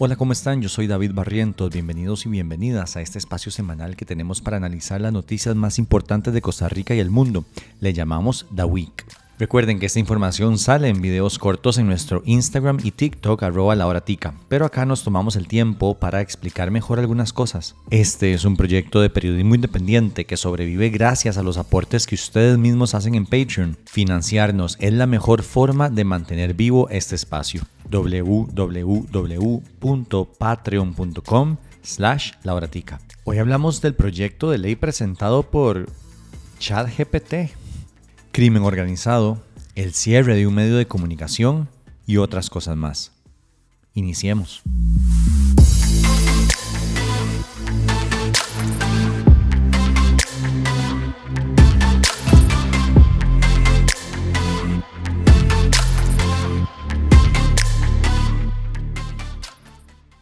Hola, ¿cómo están? Yo soy David Barrientos. Bienvenidos y bienvenidas a este espacio semanal que tenemos para analizar las noticias más importantes de Costa Rica y el mundo. Le llamamos The Week. Recuerden que esta información sale en videos cortos en nuestro Instagram y TikTok arroba la pero acá nos tomamos el tiempo para explicar mejor algunas cosas. Este es un proyecto de periodismo independiente que sobrevive gracias a los aportes que ustedes mismos hacen en Patreon. Financiarnos es la mejor forma de mantener vivo este espacio. www.patreon.com slash la Hoy hablamos del proyecto de ley presentado por ChatGPT crimen organizado, el cierre de un medio de comunicación y otras cosas más. Iniciemos.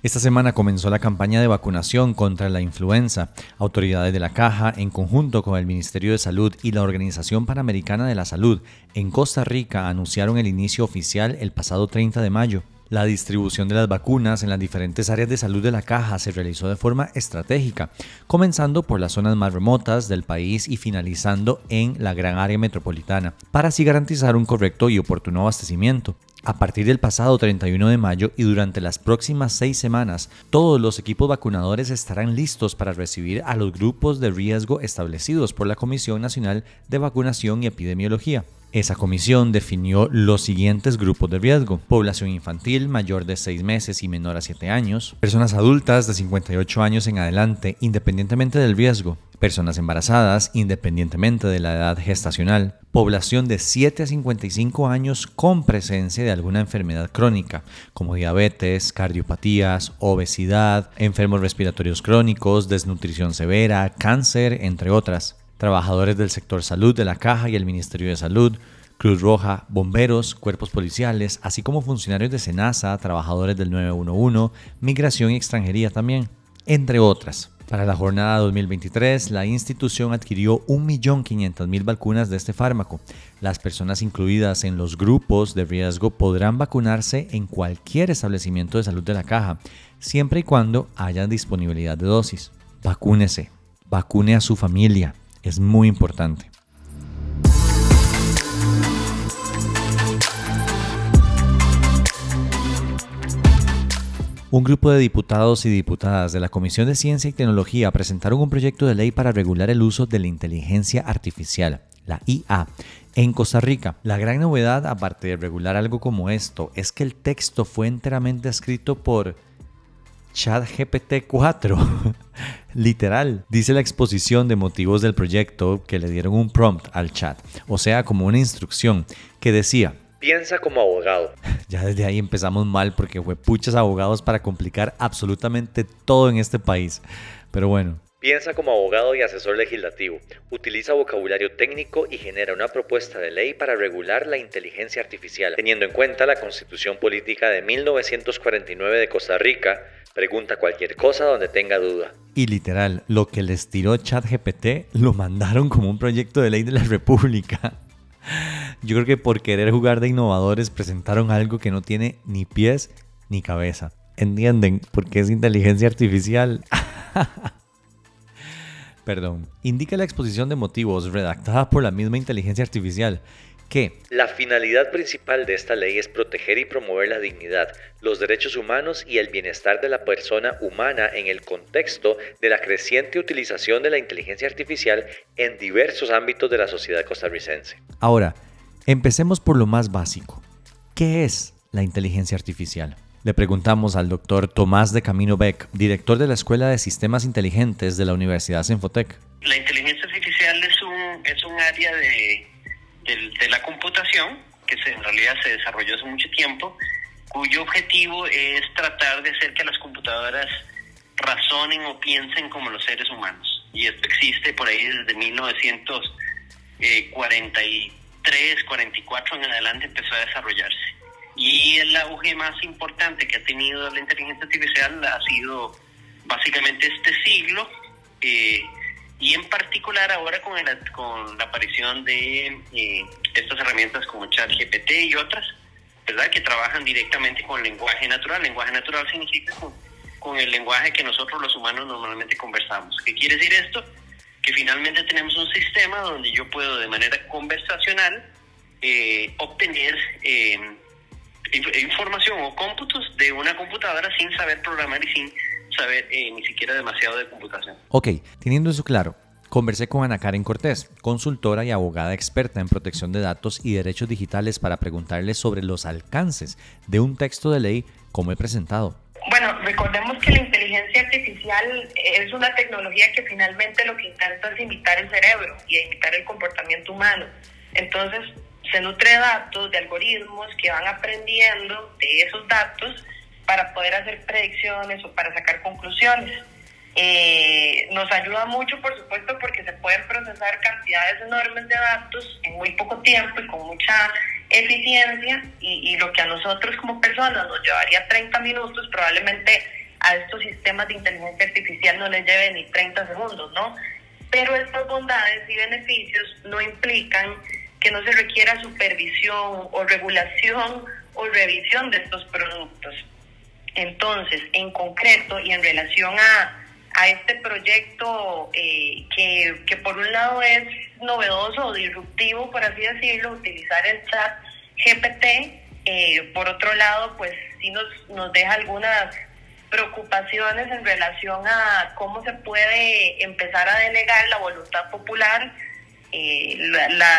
Esta semana comenzó la campaña de vacunación contra la influenza. Autoridades de la Caja, en conjunto con el Ministerio de Salud y la Organización Panamericana de la Salud en Costa Rica, anunciaron el inicio oficial el pasado 30 de mayo. La distribución de las vacunas en las diferentes áreas de salud de la caja se realizó de forma estratégica, comenzando por las zonas más remotas del país y finalizando en la gran área metropolitana, para así garantizar un correcto y oportuno abastecimiento. A partir del pasado 31 de mayo y durante las próximas seis semanas, todos los equipos vacunadores estarán listos para recibir a los grupos de riesgo establecidos por la Comisión Nacional de Vacunación y Epidemiología. Esa comisión definió los siguientes grupos de riesgo. Población infantil mayor de 6 meses y menor a 7 años. Personas adultas de 58 años en adelante, independientemente del riesgo. Personas embarazadas, independientemente de la edad gestacional. Población de 7 a 55 años con presencia de alguna enfermedad crónica, como diabetes, cardiopatías, obesidad, enfermos respiratorios crónicos, desnutrición severa, cáncer, entre otras trabajadores del sector salud de la Caja y el Ministerio de Salud, Cruz Roja, bomberos, cuerpos policiales, así como funcionarios de SENASA, trabajadores del 911, migración y extranjería también, entre otras. Para la jornada 2023, la institución adquirió 1.500.000 vacunas de este fármaco. Las personas incluidas en los grupos de riesgo podrán vacunarse en cualquier establecimiento de salud de la caja, siempre y cuando haya disponibilidad de dosis. Vacúnese, vacune a su familia, es muy importante. Un grupo de diputados y diputadas de la Comisión de Ciencia y Tecnología presentaron un proyecto de ley para regular el uso de la inteligencia artificial, la IA, en Costa Rica. La gran novedad, aparte de regular algo como esto, es que el texto fue enteramente escrito por ChatGPT 4. Literal, dice la exposición de motivos del proyecto que le dieron un prompt al chat, o sea, como una instrucción que decía, piensa como abogado. Ya desde ahí empezamos mal porque fue puchas abogados para complicar absolutamente todo en este país. Pero bueno, Piensa como abogado y asesor legislativo. Utiliza vocabulario técnico y genera una propuesta de ley para regular la inteligencia artificial, teniendo en cuenta la Constitución Política de 1949 de Costa Rica. Pregunta cualquier cosa donde tenga duda. Y literal, lo que les tiró ChatGPT lo mandaron como un proyecto de ley de la República. Yo creo que por querer jugar de innovadores presentaron algo que no tiene ni pies ni cabeza. ¿Entienden? Porque es inteligencia artificial. perdón, indica la exposición de motivos redactada por la misma inteligencia artificial que la finalidad principal de esta ley es proteger y promover la dignidad, los derechos humanos y el bienestar de la persona humana en el contexto de la creciente utilización de la inteligencia artificial en diversos ámbitos de la sociedad costarricense. Ahora, empecemos por lo más básico. ¿Qué es la inteligencia artificial? Le preguntamos al doctor Tomás de Camino Beck, director de la Escuela de Sistemas Inteligentes de la Universidad Senfotec. La inteligencia artificial es un, es un área de, de, la computación que se, en realidad se desarrolló hace mucho tiempo, cuyo objetivo es tratar de hacer que las computadoras razonen o piensen como los seres humanos. Y esto existe por ahí desde 1943, 44 en adelante empezó a desarrollarse. Y el auge más importante que ha tenido la inteligencia artificial ha sido básicamente este siglo, eh, y en particular ahora con, con la aparición de eh, estas herramientas como ChatGPT y otras, ¿verdad? Que trabajan directamente con el lenguaje natural. Lenguaje natural significa con, el lenguaje que nosotros los humanos normalmente conversamos. ¿Qué quiere decir esto? Que finalmente tenemos un sistema donde yo puedo de manera conversacional eh, obtener eh, información o cómputos de una computadora sin saber programar y sin saber eh, ni siquiera demasiado de computación. Ok, teniendo eso claro, Conversé con Ana Karen Cortés, consultora y abogada experta en protección de datos y derechos digitales para preguntarle sobre los alcances de un texto de ley como he presentado. Bueno, recordemos que la inteligencia artificial es una tecnología que finalmente lo que intenta es imitar el cerebro y imitar el comportamiento humano. Entonces, se nutre de datos, de algoritmos que van aprendiendo de esos datos para poder hacer predicciones o para sacar conclusiones. Eh, nos ayuda mucho, por supuesto, porque se pueden procesar cantidades enormes de datos en muy poco tiempo y con mucha eficiencia y, y lo que a nosotros como personas nos llevaría 30 minutos, probablemente a estos sistemas de inteligencia artificial no les lleve ni 30 segundos, ¿no? Pero estas bondades y beneficios no implican que no se requiera supervisión o regulación o revisión de estos productos. Entonces, en concreto y en relación a a este proyecto eh, que, que, por un lado es novedoso o disruptivo, por así decirlo, utilizar el chat GPT, eh, por otro lado, pues sí nos, nos deja algunas preocupaciones en relación a cómo se puede empezar a delegar la voluntad popular, eh,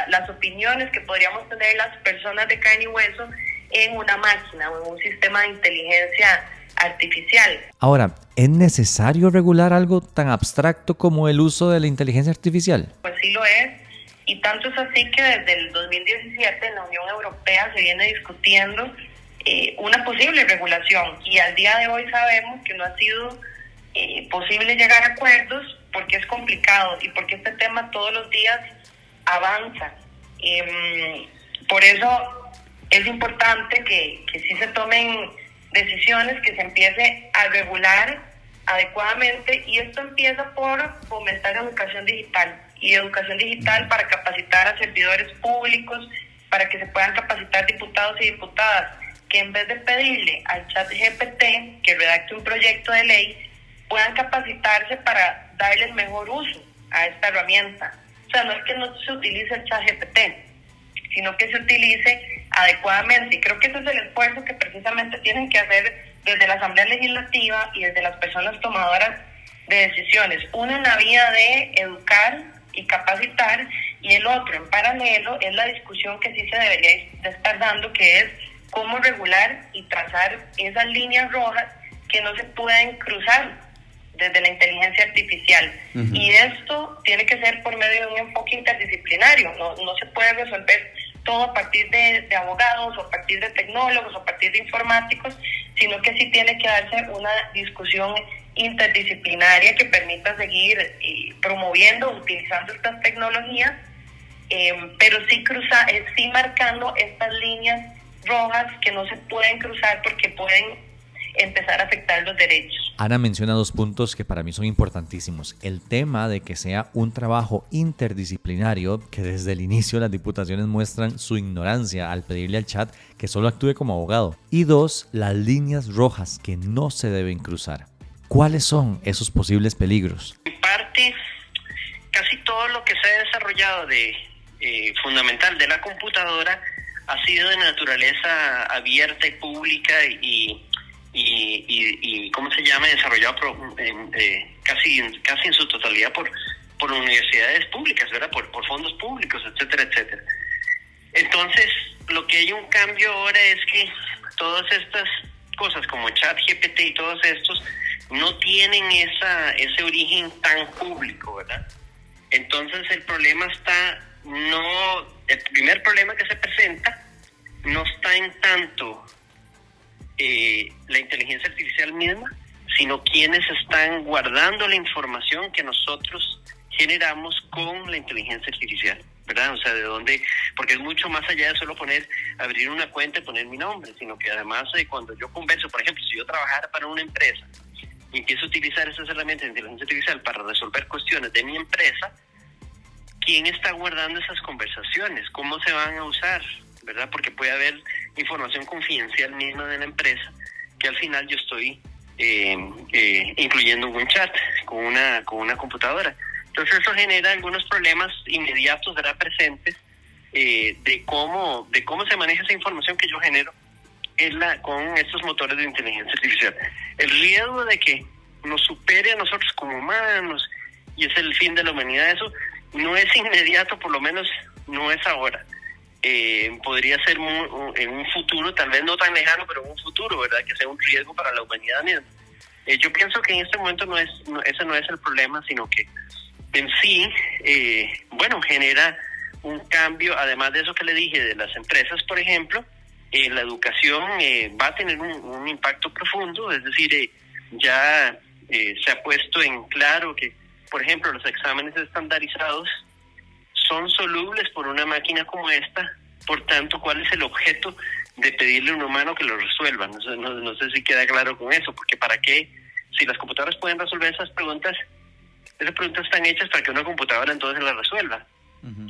las opiniones que podríamos tener las personas de carne y hueso en una máquina o en un sistema de inteligencia artificial. Ahora, ¿es necesario regular algo tan abstracto como el uso de la inteligencia artificial? Pues sí lo es. Y tanto es así que desde el 2017 en la Unión Europea se viene discutiendo eh, una posible regulación y al día de hoy sabemos que no ha sido eh, posible llegar a acuerdos porque es complicado y porque este tema todos los días avanza. Em, por eso es importante que, que sí se tomen decisiones, que se empiece a regular adecuadamente y esto empieza por fomentar educación digital y educación digital para capacitar a servidores públicos, para que se puedan capacitar diputados y diputadas, que en vez de pedirle al chat GPT que redacte un proyecto de ley, puedan capacitarse para darle el mejor uso a esta herramienta. O sea, no es que no se utilice el chat GPT, sino que se utilice adecuadamente. Y creo que ese es el esfuerzo que precisamente tienen que hacer desde la Asamblea Legislativa y desde las personas tomadoras de decisiones. Uno en la vía de educar y capacitar y el otro en paralelo es la discusión que sí se debería de estar dando, que es cómo regular y trazar esas líneas rojas que no se pueden cruzar desde la inteligencia artificial. Y esto tiene que ser por medio de un enfoque interdisciplinario, no, no se puede resolver todo a partir de, abogados o a partir de tecnólogos o a partir de informáticos, sino que sí tiene que darse una discusión interdisciplinaria que permita seguir eh, promoviendo, utilizando estas tecnologías, eh, pero sí, cruza, eh, sí marcando estas líneas rojas que no se pueden cruzar porque pueden empezar a afectar los derechos. Ana menciona dos puntos que para mí son importantísimos. El tema de que sea un trabajo interdisciplinario, que desde el inicio las diputaciones muestran su ignorancia al pedirle al chat que solo actúe como abogado. Y dos, las líneas rojas que no se deben cruzar. ¿Cuáles son esos posibles peligros? En parte, casi todo lo que se ha desarrollado de eh, fundamental de la computadora ha sido de naturaleza abierta y pública y y, y, ¿cómo se llama? Desarrollado eh, casi, casi en su totalidad por, por universidades públicas, ¿verdad? Por, por fondos públicos, etcétera, etcétera. Entonces, lo que hay un cambio ahora es que todas estas cosas como chat GPT y todos estos no tienen esa, ese origen tan público, ¿verdad? Entonces el problema está, no, el primer problema que se presenta no está en tanto eh, la inteligencia artificial misma, sino quienes están guardando la información que nosotros generamos con la inteligencia artificial, ¿verdad? O sea, de dónde, porque es mucho más allá de solo poner, abrir una cuenta y poner mi nombre, sino que además de cuando yo converso, por ejemplo, si yo trabajara para una empresa y empiezo a utilizar esas herramientas de inteligencia artificial para resolver cuestiones de mi empresa, ¿quién está guardando esas conversaciones? ¿Cómo se van a usar? ¿Verdad? Porque puede haber información confidencial misma de la empresa, que al final yo estoy eh, eh, incluyendo un chat con una, con una computadora. Entonces eso genera algunos problemas inmediatos, ¿verdad? presentes, eh, de cómo de cómo se maneja esa información que yo genero en la, con estos motores de inteligencia artificial. El riesgo de que nos supere a nosotros como humanos y es el fin de la humanidad, eso no es inmediato, por lo menos no es ahora. Eh, podría ser en un futuro, tal vez no tan lejano, pero en un futuro, ¿verdad? Que sea un riesgo para la humanidad misma. Eh, yo pienso que en este momento no es, ese no es el problema, sino que en sí, eh, bueno, genera un cambio, además de eso que le dije, de las empresas, por ejemplo, eh, la educación eh, va a tener un, impacto profundo, es decir, ya se ha puesto en claro que, por ejemplo, los exámenes estandarizados son solubles por una máquina como esta, por tanto, ¿cuál es el objeto de pedirle a un humano que lo resuelva? No, no sé si queda claro con eso, porque ¿para qué? Si las computadoras pueden resolver esas preguntas, esas preguntas están hechas para que una computadora entonces las resuelva.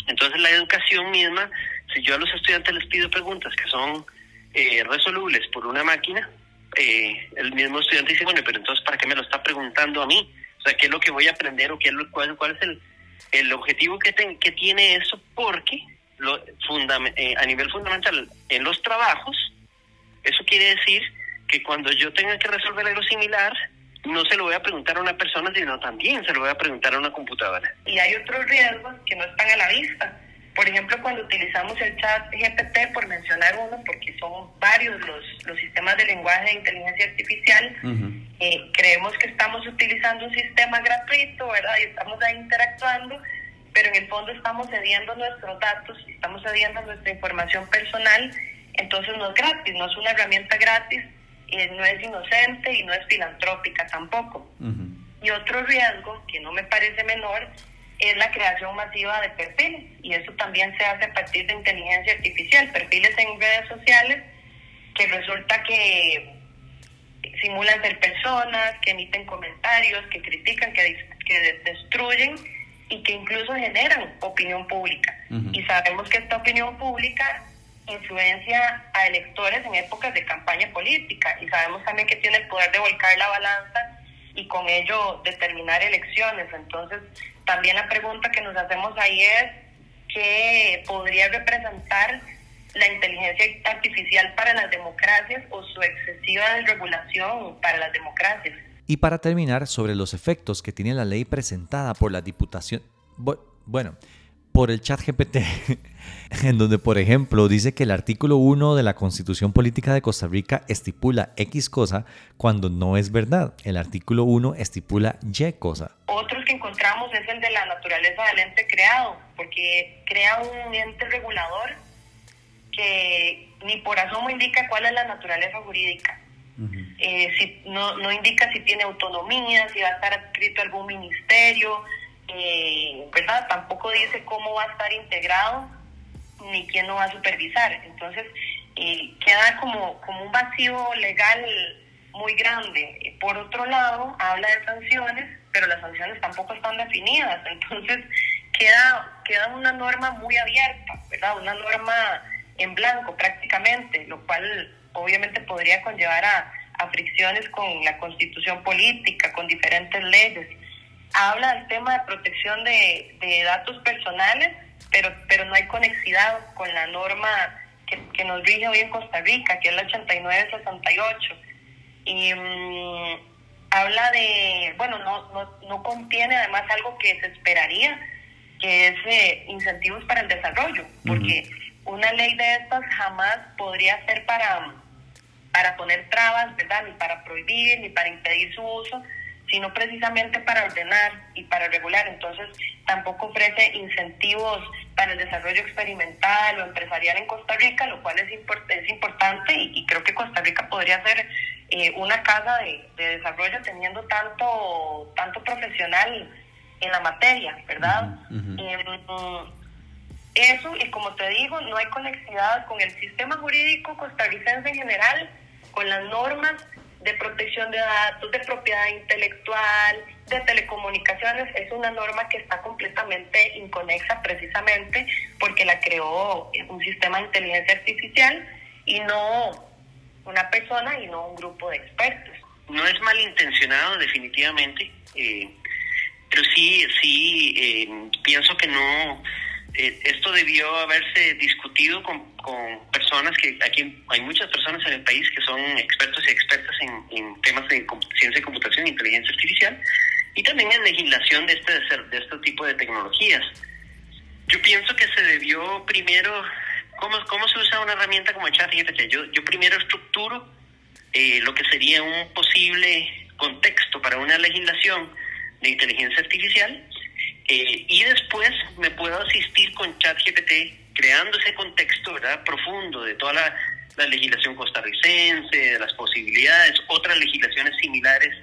Entonces la educación misma, si yo a los estudiantes les pido preguntas que son eh, resolubles por una máquina, eh, el mismo estudiante dice, bueno, pero entonces ¿para qué me lo está preguntando a mí? O sea, ¿qué es lo que voy a aprender o qué es lo, cuál, cuál es el, el objetivo que, que tiene eso? Porque lo, eh, a nivel fundamental en los trabajos, eso quiere decir que cuando yo tenga que resolver algo similar, no se lo voy a preguntar a una persona, sino también se lo voy a preguntar a una computadora. Y hay otros riesgos que no están a la vista. Por ejemplo, cuando utilizamos el chat GPT, por mencionar uno, porque son varios los, los sistemas de lenguaje de inteligencia artificial, eh, creemos que estamos utilizando un sistema gratuito, ¿verdad? Y estamos ahí interactuando, pero en el fondo estamos cediendo nuestros datos, estamos cediendo nuestra información personal, entonces no es gratis, no es una herramienta gratis no es inocente y no es filantrópica tampoco. Y otro riesgo, que no me parece menor, es la creación masiva de perfiles. Y eso también se hace a partir de inteligencia artificial, perfiles en redes sociales que resulta que simulan ser personas, que emiten comentarios, que critican, que, que destruyen y que incluso generan opinión pública. Y sabemos que esta opinión pública influencia a electores en épocas de campaña política y sabemos también que tiene el poder de volcar la balanza y con ello determinar elecciones. Entonces, también la pregunta que nos hacemos ahí es qué podría representar la inteligencia artificial para las democracias o su excesiva desregulación para las democracias. Y para terminar, sobre los efectos que tiene la ley presentada por la Diputación... Bueno, por el chat GPT, en donde, por ejemplo, dice que el artículo 1 de la Constitución Política de Costa Rica estipula X cosa cuando no es verdad. El artículo 1 estipula Y cosa. Otros que encontramos es el de la naturaleza del ente creado, porque crea un ente regulador que ni por asomo indica cuál es la naturaleza jurídica. Eh, si, no, no indica si tiene autonomía, si va a estar adscrito a algún ministerio, eh, ¿verdad? Tampoco dice cómo va a estar integrado ni quién lo va a supervisar. Entonces, eh, queda como, como un vacío legal muy grande. Por otro lado, habla de sanciones, pero las sanciones tampoco están definidas. Entonces, queda, queda una norma muy abierta, ¿verdad? Una norma en blanco prácticamente, lo cual obviamente podría conllevar a, a fricciones con la constitución política, con diferentes leyes habla del tema de protección de, datos personales, pero, pero no hay conexidad con la norma que, nos rige hoy en Costa Rica, que es la 8968. Y mm, habla de, bueno, no, no, no contiene además algo que se esperaría, que es eh, incentivos para el desarrollo, porque una ley de estas jamás podría ser para, para poner trabas, ¿verdad? Ni para prohibir, ni para impedir su uso, sino precisamente para ordenar y para regular. Entonces, tampoco ofrece incentivos para el desarrollo experimental o empresarial en Costa Rica, lo cual es, es importante y, creo que Costa Rica podría ser eh, una casa de, desarrollo teniendo tanto, tanto profesional en la materia, ¿verdad? Em, eso, y como te digo, no hay conexidad con el sistema jurídico costarricense en general, con las normas de protección de datos, de propiedad intelectual, de telecomunicaciones, es una norma que está completamente inconexa precisamente porque la creó un sistema de inteligencia artificial y no una persona y no un grupo de expertos. No es malintencionado definitivamente, eh, pero sí, sí eh, pienso que no, eh, esto debió haberse discutido con, con, personas que aquí hay muchas personas en el país que son expertos y expertas en, temas de ciencia de computación e inteligencia artificial y también en legislación de este, de este tipo de tecnologías. Yo pienso que se debió primero, ¿cómo, cómo se usa una herramienta como ChatGPT? Yo, yo primero estructuro eh, lo que sería un posible contexto para una legislación de inteligencia artificial eh, y después me puedo asistir con ChatGPT creando ese contexto ¿verdad? profundo de toda la, legislación costarricense, de las posibilidades, otras legislaciones similares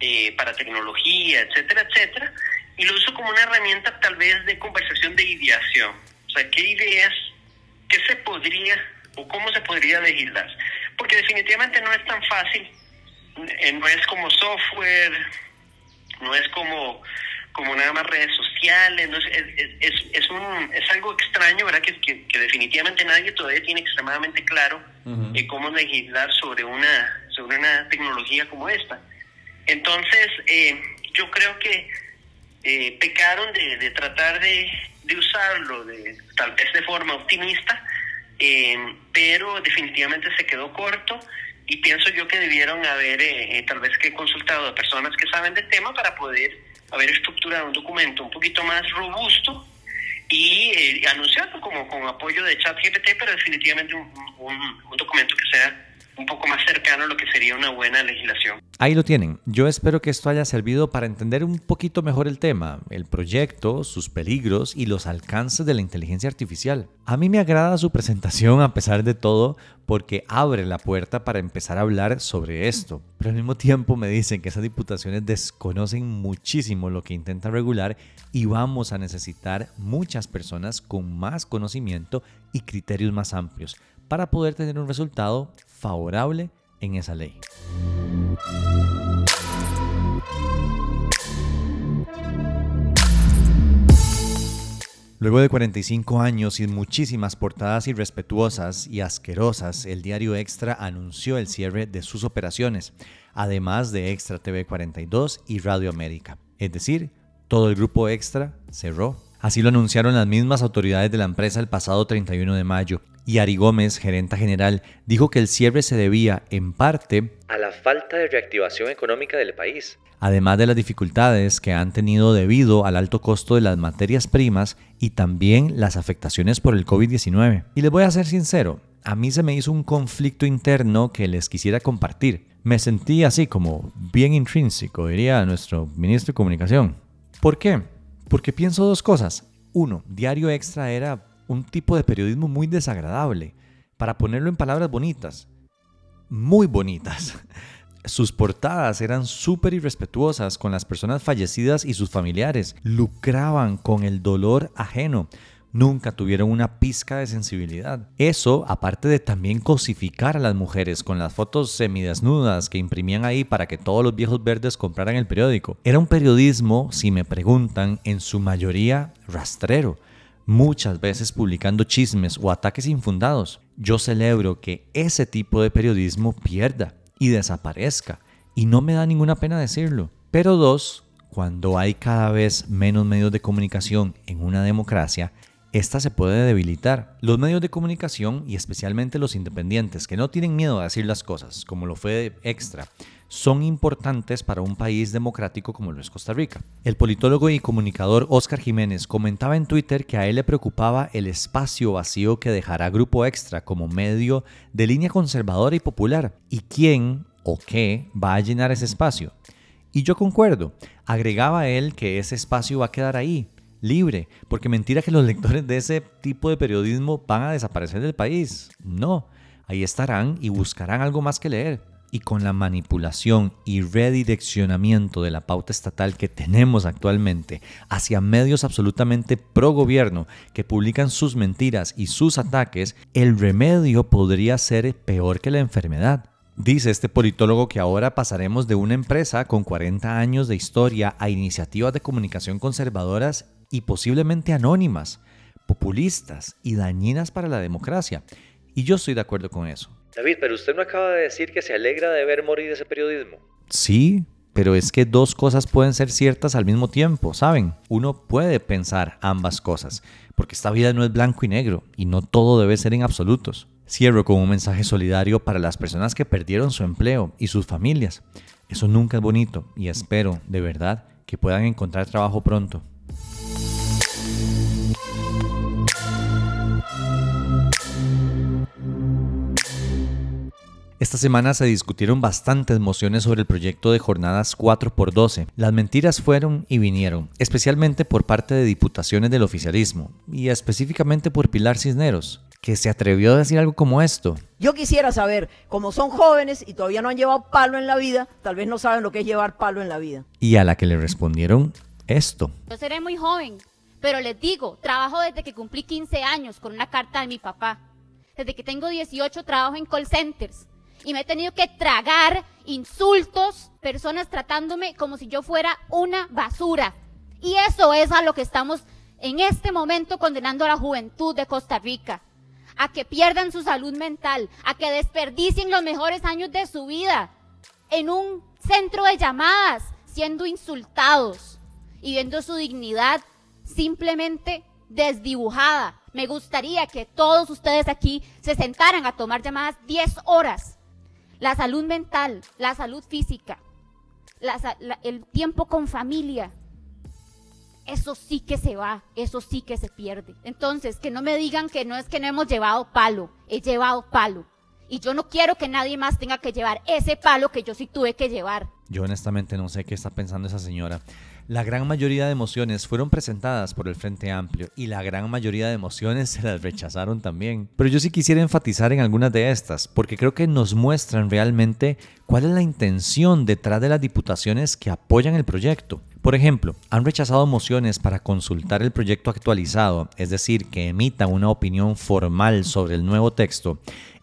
eh, para tecnología, etcétera, etcétera, y lo uso como una herramienta tal vez de conversación de ideación. O sea, ¿qué ideas, qué se podría o cómo se podría legislar? Porque definitivamente no es tan fácil, eh, no es como software, no es como como nada más redes sociales, no es, es, es, un, es algo extraño, ¿verdad? Que, que, definitivamente nadie todavía tiene extremadamente claro eh, cómo legislar sobre una, sobre una tecnología como esta. Entonces, eh, yo creo que eh, pecaron de, de tratar de, de, usarlo, de, tal vez de forma optimista, pero definitivamente se quedó corto y pienso yo que debieron haber tal vez que consultado a personas que saben del tema para poder haber estructurado un documento un poquito más robusto y eh, anunciarlo como con apoyo de ChatGPT, pero definitivamente un, un, documento que sea un poco más cercano a lo que sería una buena legislación. Ahí lo tienen. Yo espero que esto haya servido para entender un poquito mejor el tema, el proyecto, sus peligros y los alcances de la inteligencia artificial. A mí me agrada su presentación a pesar de todo porque abre la puerta para empezar a hablar sobre esto. Pero al mismo tiempo me dicen que esas diputaciones desconocen muchísimo lo que intentan regular y vamos a necesitar muchas personas con más conocimiento y criterios más amplios para poder tener un resultado favorable en esa ley. Luego de 45 años y muchísimas portadas irrespetuosas y asquerosas, el diario Extra anunció el cierre de sus operaciones, además de Extra TV 42 y Radio América. Es decir, todo el grupo Extra cerró. Así lo anunciaron las mismas autoridades de la empresa el pasado 31 de mayo, y Ari Gómez, gerenta general, dijo que el cierre se debía en parte a la falta de reactivación económica del país, además de las dificultades que han tenido debido al alto costo de las materias primas y también las afectaciones por el COVID-19. Y les voy a ser sincero, a mí se me hizo un conflicto interno que les quisiera compartir. Me sentí así como bien intrínseco, diría nuestro ministro de Comunicación. ¿Por qué? Porque pienso dos cosas. Uno, Diario Extra era un tipo de periodismo muy desagradable, para ponerlo en palabras bonitas, muy bonitas. Sus portadas eran súper irrespetuosas con las personas fallecidas y sus familiares, lucraban con el dolor ajeno, nunca tuvieron una pizca de sensibilidad. Eso, aparte de también cosificar a las mujeres con las fotos semidesnudas que imprimían ahí para que todos los viejos verdes compraran el periódico. Era un periodismo, si me preguntan, en su mayoría rastrero muchas veces publicando chismes o ataques infundados. Yo celebro que ese tipo de periodismo pierda y desaparezca, y no me da ninguna pena decirlo. Pero dos, cuando hay cada vez menos medios de comunicación en una democracia, esta se puede debilitar. Los medios de comunicación, y especialmente los independientes, que no tienen miedo a decir las cosas, como lo fue Extra, son importantes para un país democrático como lo es Costa Rica. El politólogo y comunicador Oscar Jiménez comentaba en Twitter que a él le preocupaba el espacio vacío que dejará Grupo Extra como medio de línea conservadora y popular, y quién o qué va a llenar ese espacio. Y yo concuerdo, agregaba él que ese espacio va a quedar ahí, libre, porque mentira que los lectores de ese tipo de periodismo van a desaparecer del país. No, ahí estarán y buscarán algo más que leer y con la manipulación y redireccionamiento de la pauta estatal que tenemos actualmente hacia medios absolutamente pro gobierno que publican sus mentiras y sus ataques, el remedio podría ser peor que la enfermedad. Dice este politólogo que ahora pasaremos de una empresa con 40 años de historia a iniciativas de comunicación conservadoras y posiblemente anónimas, populistas y dañinas para la democracia Y yo estoy de acuerdo con eso. David, pero usted no acaba de decir que se alegra de ver morir ese periodismo. Sí, pero es que dos cosas pueden ser ciertas al mismo tiempo, ¿saben? Uno puede pensar ambas cosas, porque esta vida no es blanco y negro, y no todo debe ser en absolutos. Cierro con un mensaje solidario para las personas que perdieron su empleo y sus familias. Eso nunca es bonito, y espero, de verdad, que puedan encontrar trabajo pronto. Esta semana se discutieron bastantes mociones sobre el proyecto de jornadas 4x12. Las mentiras fueron y vinieron, especialmente por parte de diputaciones del oficialismo, y específicamente por Pilar Cisneros, que se atrevió a decir algo como esto. Yo quisiera saber, como son jóvenes y todavía no han llevado palo en la vida, tal vez no saben lo que es llevar palo en la vida. Y a la que le respondieron esto. Yo seré muy joven, pero les digo, trabajo desde que cumplí 15 años con una carta de mi papá. Desde que tengo 18 trabajo en call centers y me he tenido que tragar insultos, personas tratándome como si yo fuera una basura. Y eso es a lo que estamos en este momento condenando a la juventud de Costa Rica. A que pierdan su salud mental, a que desperdicien los mejores años de su vida en un centro de llamadas, siendo insultados y viendo su dignidad simplemente desdibujada. Me gustaría que todos ustedes aquí se sentaran a tomar llamadas 10 horas la salud mental, la salud física, el tiempo con familia, eso sí que se va, eso sí que se pierde. Entonces, que no me digan que no es que no hemos llevado palo, he llevado palo. Y yo no quiero que nadie más tenga que llevar ese palo que yo sí tuve que llevar. Yo honestamente no sé qué está pensando esa señora. La gran mayoría de mociones fueron presentadas por el Frente Amplio y la gran mayoría de mociones se las rechazaron también. Pero yo sí quisiera enfatizar en algunas de estas, porque creo que nos muestran realmente cuál es la intención detrás de las diputaciones que apoyan el proyecto. Por ejemplo, han rechazado mociones para consultar el proyecto actualizado, es decir, que emita una opinión formal sobre el nuevo texto,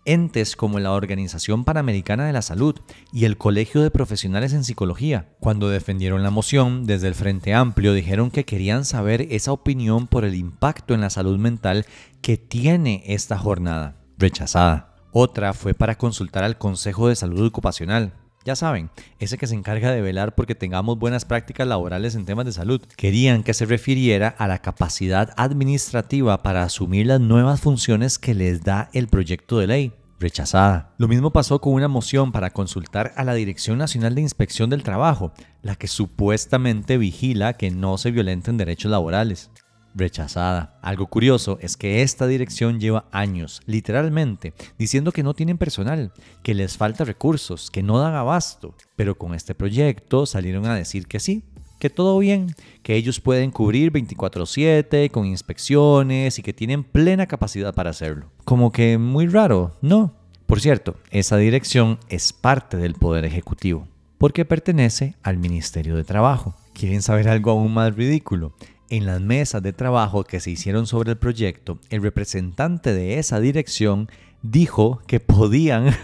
entes como la Organización Panamericana de la Salud y el Colegio de Profesionales en Psicología. Cuando defendieron la moción, desde el Frente Amplio dijeron que querían saber esa opinión por el impacto en la salud mental que tiene esta jornada. Rechazada. Otra fue para consultar al Consejo de Salud Ocupacional, ya saben, ese que se encarga de velar porque tengamos buenas prácticas laborales en temas de salud. Querían que se refiriera a la capacidad administrativa para asumir las nuevas funciones que les da el proyecto de ley. Rechazada. Lo mismo pasó con una moción para consultar a la Dirección Nacional de Inspección del Trabajo, la que supuestamente vigila que no se violenten derechos laborales rechazada. Algo curioso es que esta dirección lleva años, literalmente, diciendo que no tienen personal, que les falta recursos, que no dan abasto. Pero con este proyecto salieron a decir que sí, que todo bien, que ellos pueden cubrir 24/7 con inspecciones y que tienen plena capacidad para hacerlo. Como que muy raro, ¿no? Por cierto, esa dirección es parte del Poder Ejecutivo, porque pertenece al Ministerio de Trabajo. ¿Quieren saber algo aún más ridículo? En las mesas de trabajo que se hicieron sobre el proyecto, el representante de esa dirección dijo que podían...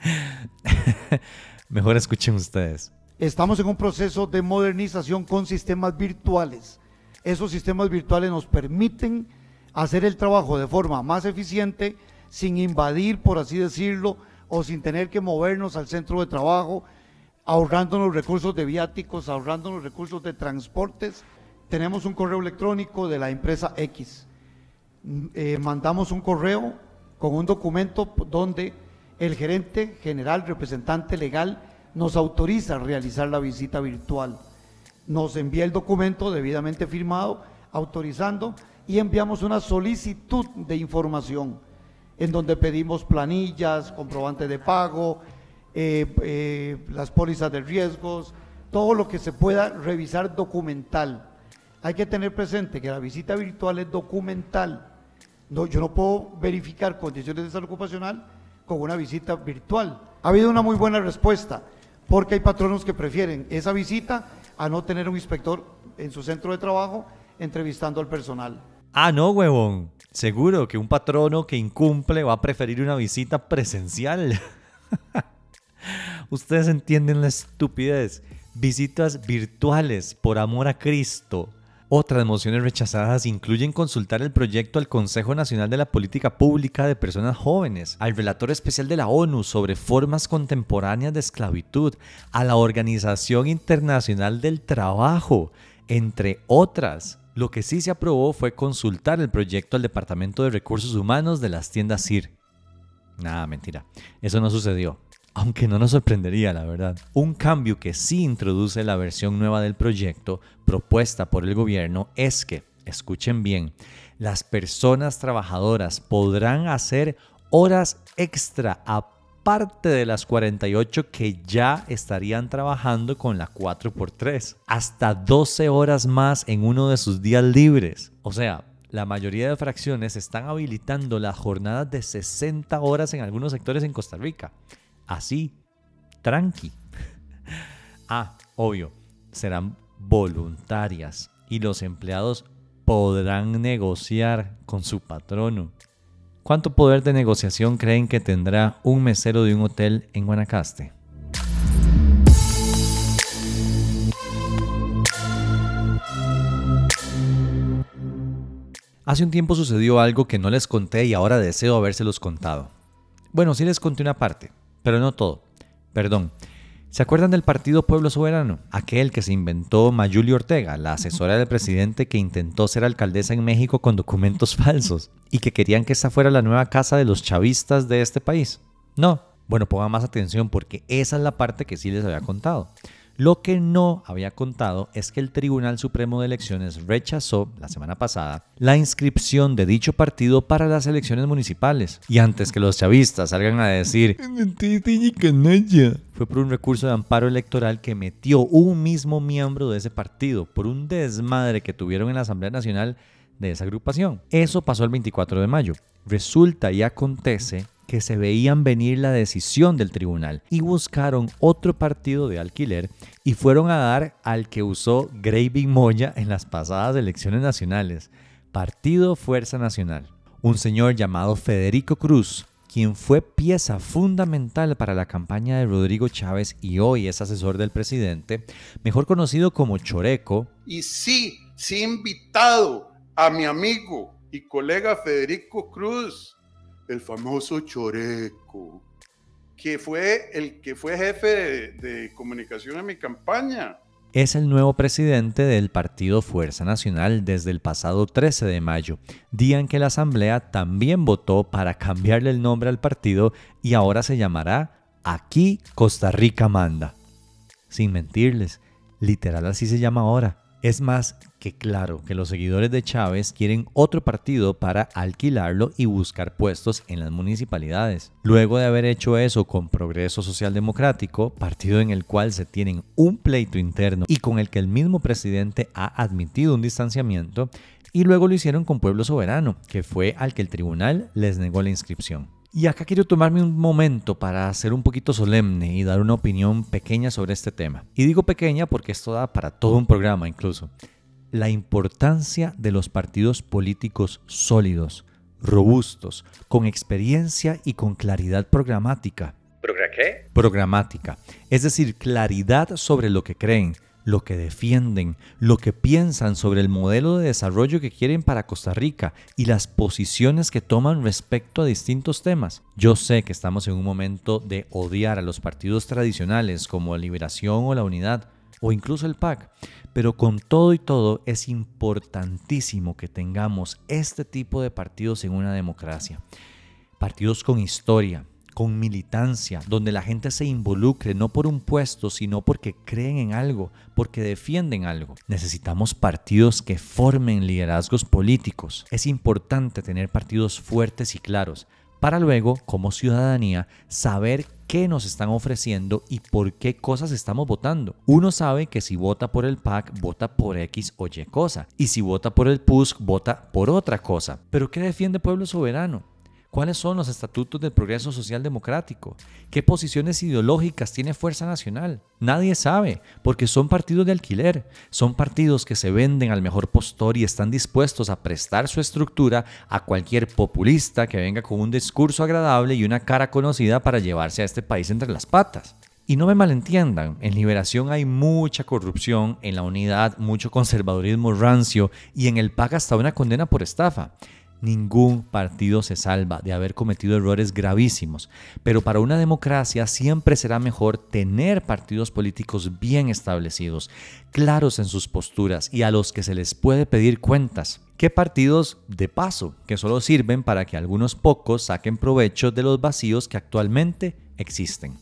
Mejor escuchen ustedes. Estamos en un proceso de modernización con sistemas virtuales. Esos sistemas virtuales nos permiten hacer el trabajo de forma más eficiente, sin invadir, por así decirlo, o sin tener que movernos al centro de trabajo, ahorrándonos recursos de viáticos, ahorrándonos recursos de transportes tenemos un correo electrónico de la empresa X. Eh, mandamos un correo con un documento donde el gerente general, representante legal, nos autoriza a realizar la visita virtual. Nos envía el documento debidamente firmado, autorizando, y enviamos una solicitud de información en donde pedimos planillas, comprobantes de pago, eh, eh, las pólizas de riesgos, todo lo que se pueda revisar documental hay que tener presente que la visita virtual es documental. No, yo no puedo verificar condiciones de salud ocupacional con una visita virtual. Ha habido una muy buena respuesta, porque hay patronos que prefieren esa visita a no tener un inspector en su centro de trabajo entrevistando al personal. Ah, no, huevón. Seguro que un patrono que incumple va a preferir una visita presencial. Ustedes entienden la estupidez. Visitas virtuales por amor a Cristo. Otras mociones rechazadas incluyen consultar el proyecto al Consejo Nacional de la Política Pública de Personas Jóvenes, al relator especial de la ONU sobre formas contemporáneas de esclavitud, a la Organización Internacional del Trabajo, entre otras. Lo que sí se aprobó fue consultar el proyecto al Departamento de Recursos Humanos de las tiendas CIR. Nada, mentira. Eso no sucedió aunque no nos sorprendería, la verdad. Un cambio que sí introduce la versión nueva del proyecto propuesta por el gobierno es que, escuchen bien, las personas trabajadoras podrán hacer horas extra aparte de las 48 que ya estarían trabajando con la 4x3, hasta 12 horas más en uno de sus días libres. O sea, la mayoría de fracciones están habilitando las jornadas de 60 horas en algunos sectores en Costa Rica así, tranqui. ah, obvio, serán voluntarias y los empleados podrán negociar con su patrono. ¿Cuánto poder de negociación creen que tendrá un mesero de un hotel en Guanacaste? Hace un tiempo sucedió algo que no les conté y ahora deseo habérselos contado. Bueno, sí les conté una parte, pero no todo. Perdón. ¿Se acuerdan del Partido Pueblo Soberano? Aquel que se inventó Mayuli Ortega, la asesora del presidente que intentó ser alcaldesa en México con documentos falsos y que querían que esa fuera la nueva casa de los chavistas de este país. No. Bueno, pongan más atención porque esa es la parte que sí les había contado. Lo que no había contado es que el Tribunal Supremo de Elecciones rechazó la semana pasada la inscripción de dicho partido para las elecciones municipales. Y antes que los chavistas salgan a decir fue por un recurso de amparo electoral que metió un mismo miembro de ese partido por un desmadre que tuvieron en la Asamblea Nacional de esa agrupación. Eso pasó el 24 de mayo. Resulta y acontece que se veían venir la decisión del tribunal y buscaron otro partido de alquiler y fueron a dar al que usó Graving Moya en las pasadas elecciones nacionales, Partido Fuerza Nacional. Un señor llamado Federico Cruz, quien fue pieza fundamental para la campaña de Rodrigo Chávez y hoy es asesor del presidente, mejor conocido como Choreco. Y sí, sí invitado a mi amigo y colega Federico Cruz el famoso Choreco, que fue el que fue jefe de, comunicación en mi campaña. Es el nuevo presidente del partido Fuerza Nacional desde el pasado 13 de mayo, día en que la Asamblea también votó para cambiarle el nombre al partido y ahora se llamará Aquí Costa Rica Manda. Sin mentirles, literal así se llama ahora. Es más que claro que los seguidores de Chávez quieren otro partido para alquilarlo y buscar puestos en las municipalidades. Luego de haber hecho eso con Progreso Social Democrático, partido en el cual se tienen un pleito interno y con el que el mismo presidente ha admitido un distanciamiento, y luego lo hicieron con Pueblo Soberano, que fue al que el tribunal les negó la inscripción. Y acá quiero tomarme un momento para ser un poquito solemne y dar una opinión pequeña sobre este tema. Y digo pequeña porque esto da para todo un programa incluso. La importancia de los partidos políticos sólidos, robustos, con experiencia y con claridad programática. ¿Progra qué? Programática. Es decir, claridad sobre lo que creen, lo que defienden, lo que piensan sobre el modelo de desarrollo que quieren para Costa Rica y las posiciones que toman respecto a distintos temas. Yo sé que estamos en un momento de odiar a los partidos tradicionales como Liberación o la Unidad o incluso el PAC, pero con todo y todo es importantísimo que tengamos este tipo de partidos en una democracia. Partidos con historia, con militancia, donde la gente se involucre no por un puesto, sino porque creen en algo, porque defienden algo. Necesitamos partidos que formen liderazgos políticos. Es importante tener partidos fuertes y claros para luego, como ciudadanía, saber qué nos están ofreciendo y por qué cosas estamos votando. Uno sabe que si vota por el PAC, vota por X o Y cosa, y si vota por el PUSC, vota por otra cosa. Pero ¿qué defiende Pueblo Soberano? ¿Cuáles son los estatutos del progreso social democrático? ¿Qué posiciones ideológicas tiene Fuerza Nacional? Nadie sabe, porque son partidos de alquiler, son partidos que se venden al mejor postor y están dispuestos a prestar su estructura a cualquier populista que venga con un discurso agradable y una cara conocida para llevarse a este país entre las patas. Y no me malentiendan, en Liberación hay mucha corrupción, en la unidad mucho conservadurismo rancio y en el PAC hasta una condena por estafa. Ningún partido se salva de haber cometido errores gravísimos, pero para una democracia siempre será mejor tener partidos políticos bien establecidos, claros en sus posturas y a los que se les puede pedir cuentas, que partidos de paso, que solo sirven para que algunos pocos saquen provecho de los vacíos que actualmente existen.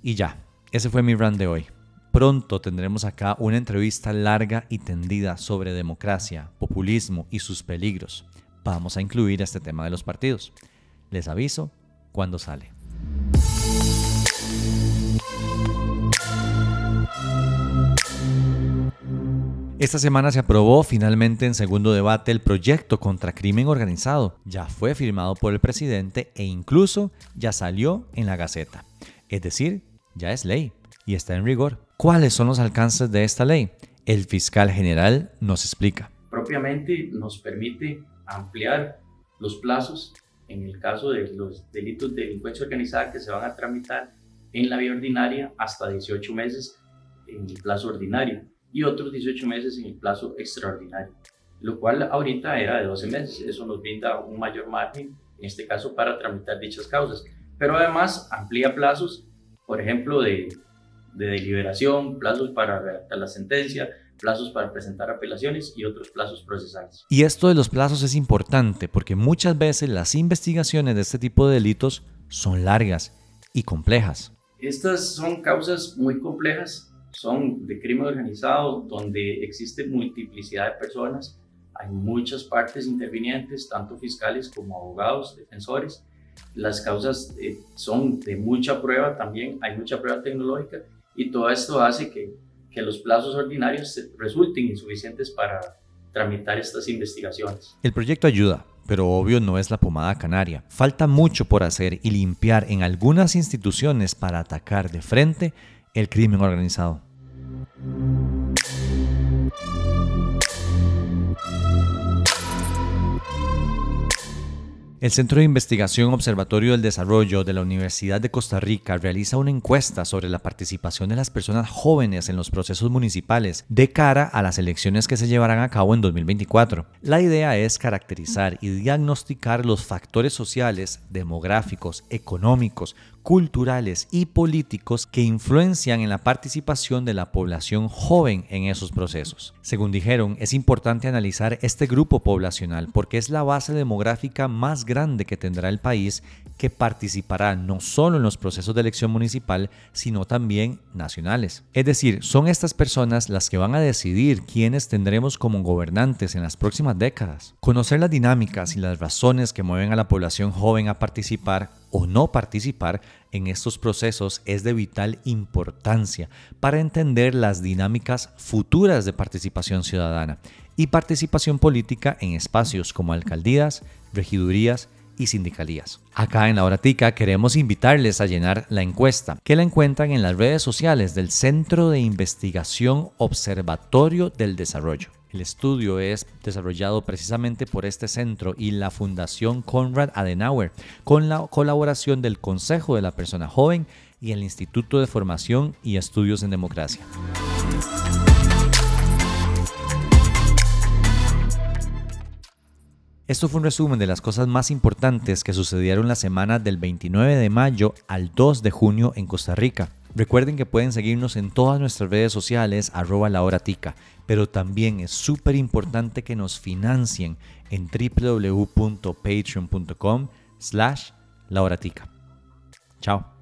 Y ya, ese fue mi run de hoy. Pronto tendremos acá una entrevista larga y tendida sobre democracia, populismo y sus peligros. Vamos a incluir este tema de los partidos. Les aviso cuando sale. Esta semana se aprobó finalmente en segundo debate el proyecto contra crimen organizado. Ya fue firmado por el presidente e incluso ya salió en la Gaceta. Es decir, ya es ley y está en rigor. ¿Cuáles son los alcances de esta ley? El fiscal general nos explica. Propiamente nos permite ampliar los plazos en el caso de los delitos de delincuencia organizada que se van a tramitar en la vía ordinaria hasta 18 meses en el plazo ordinario y otros 18 meses en el plazo extraordinario, lo cual ahorita era de 12 meses. Eso nos brinda un mayor margen, en este caso, para tramitar dichas causas. Pero además amplía plazos por ejemplo, de, deliberación, plazos para redactar la sentencia, plazos para presentar apelaciones y otros plazos procesales. Y esto de los plazos es importante porque muchas veces las investigaciones de este tipo de delitos son largas y complejas. Estas son causas muy complejas, son de crimen organizado donde existe multiplicidad de personas, hay muchas partes intervinientes, tanto fiscales como abogados, defensores, las causas eh, son de mucha prueba también, hay mucha prueba tecnológica y todo esto hace que, que los plazos ordinarios resulten insuficientes para tramitar estas investigaciones. El proyecto ayuda, pero obvio no es la pomada canaria. Falta mucho por hacer y limpiar en algunas instituciones para atacar de frente el crimen organizado. El Centro de Investigación Observatorio del Desarrollo de la Universidad de Costa Rica realiza una encuesta sobre la participación de las personas jóvenes en los procesos municipales de cara a las elecciones que se llevarán a cabo en 2024. La idea es caracterizar y diagnosticar los factores sociales, demográficos, económicos, culturales y políticos que influencian en la participación de la población joven en esos procesos. Según dijeron, es importante analizar este grupo poblacional porque es la base demográfica más grande que tendrá el país que participará no solo en los procesos de elección municipal, sino también nacionales. Es decir, son estas personas las que van a decidir quiénes tendremos como gobernantes en las próximas décadas. Conocer las dinámicas y las razones que mueven a la población joven a participar o no participar en estos procesos es de vital importancia para entender las dinámicas futuras de participación ciudadana y participación política en espacios como alcaldías, regidurías y sindicalías. Acá en la Horatica queremos invitarles a llenar la encuesta que la encuentran en las redes sociales del Centro de Investigación Observatorio del Desarrollo. El estudio es desarrollado precisamente por este centro y la Fundación Konrad Adenauer, con la colaboración del Consejo de la Persona Joven y el Instituto de Formación y Estudios en Democracia. Esto fue un resumen de las cosas más importantes que sucedieron la semana del 29 de mayo al 2 de junio en Costa Rica. Recuerden que pueden seguirnos en todas nuestras redes sociales, arroba la hora tica, pero también es súper importante que nos financien en www.patreon.com slash la. Chao.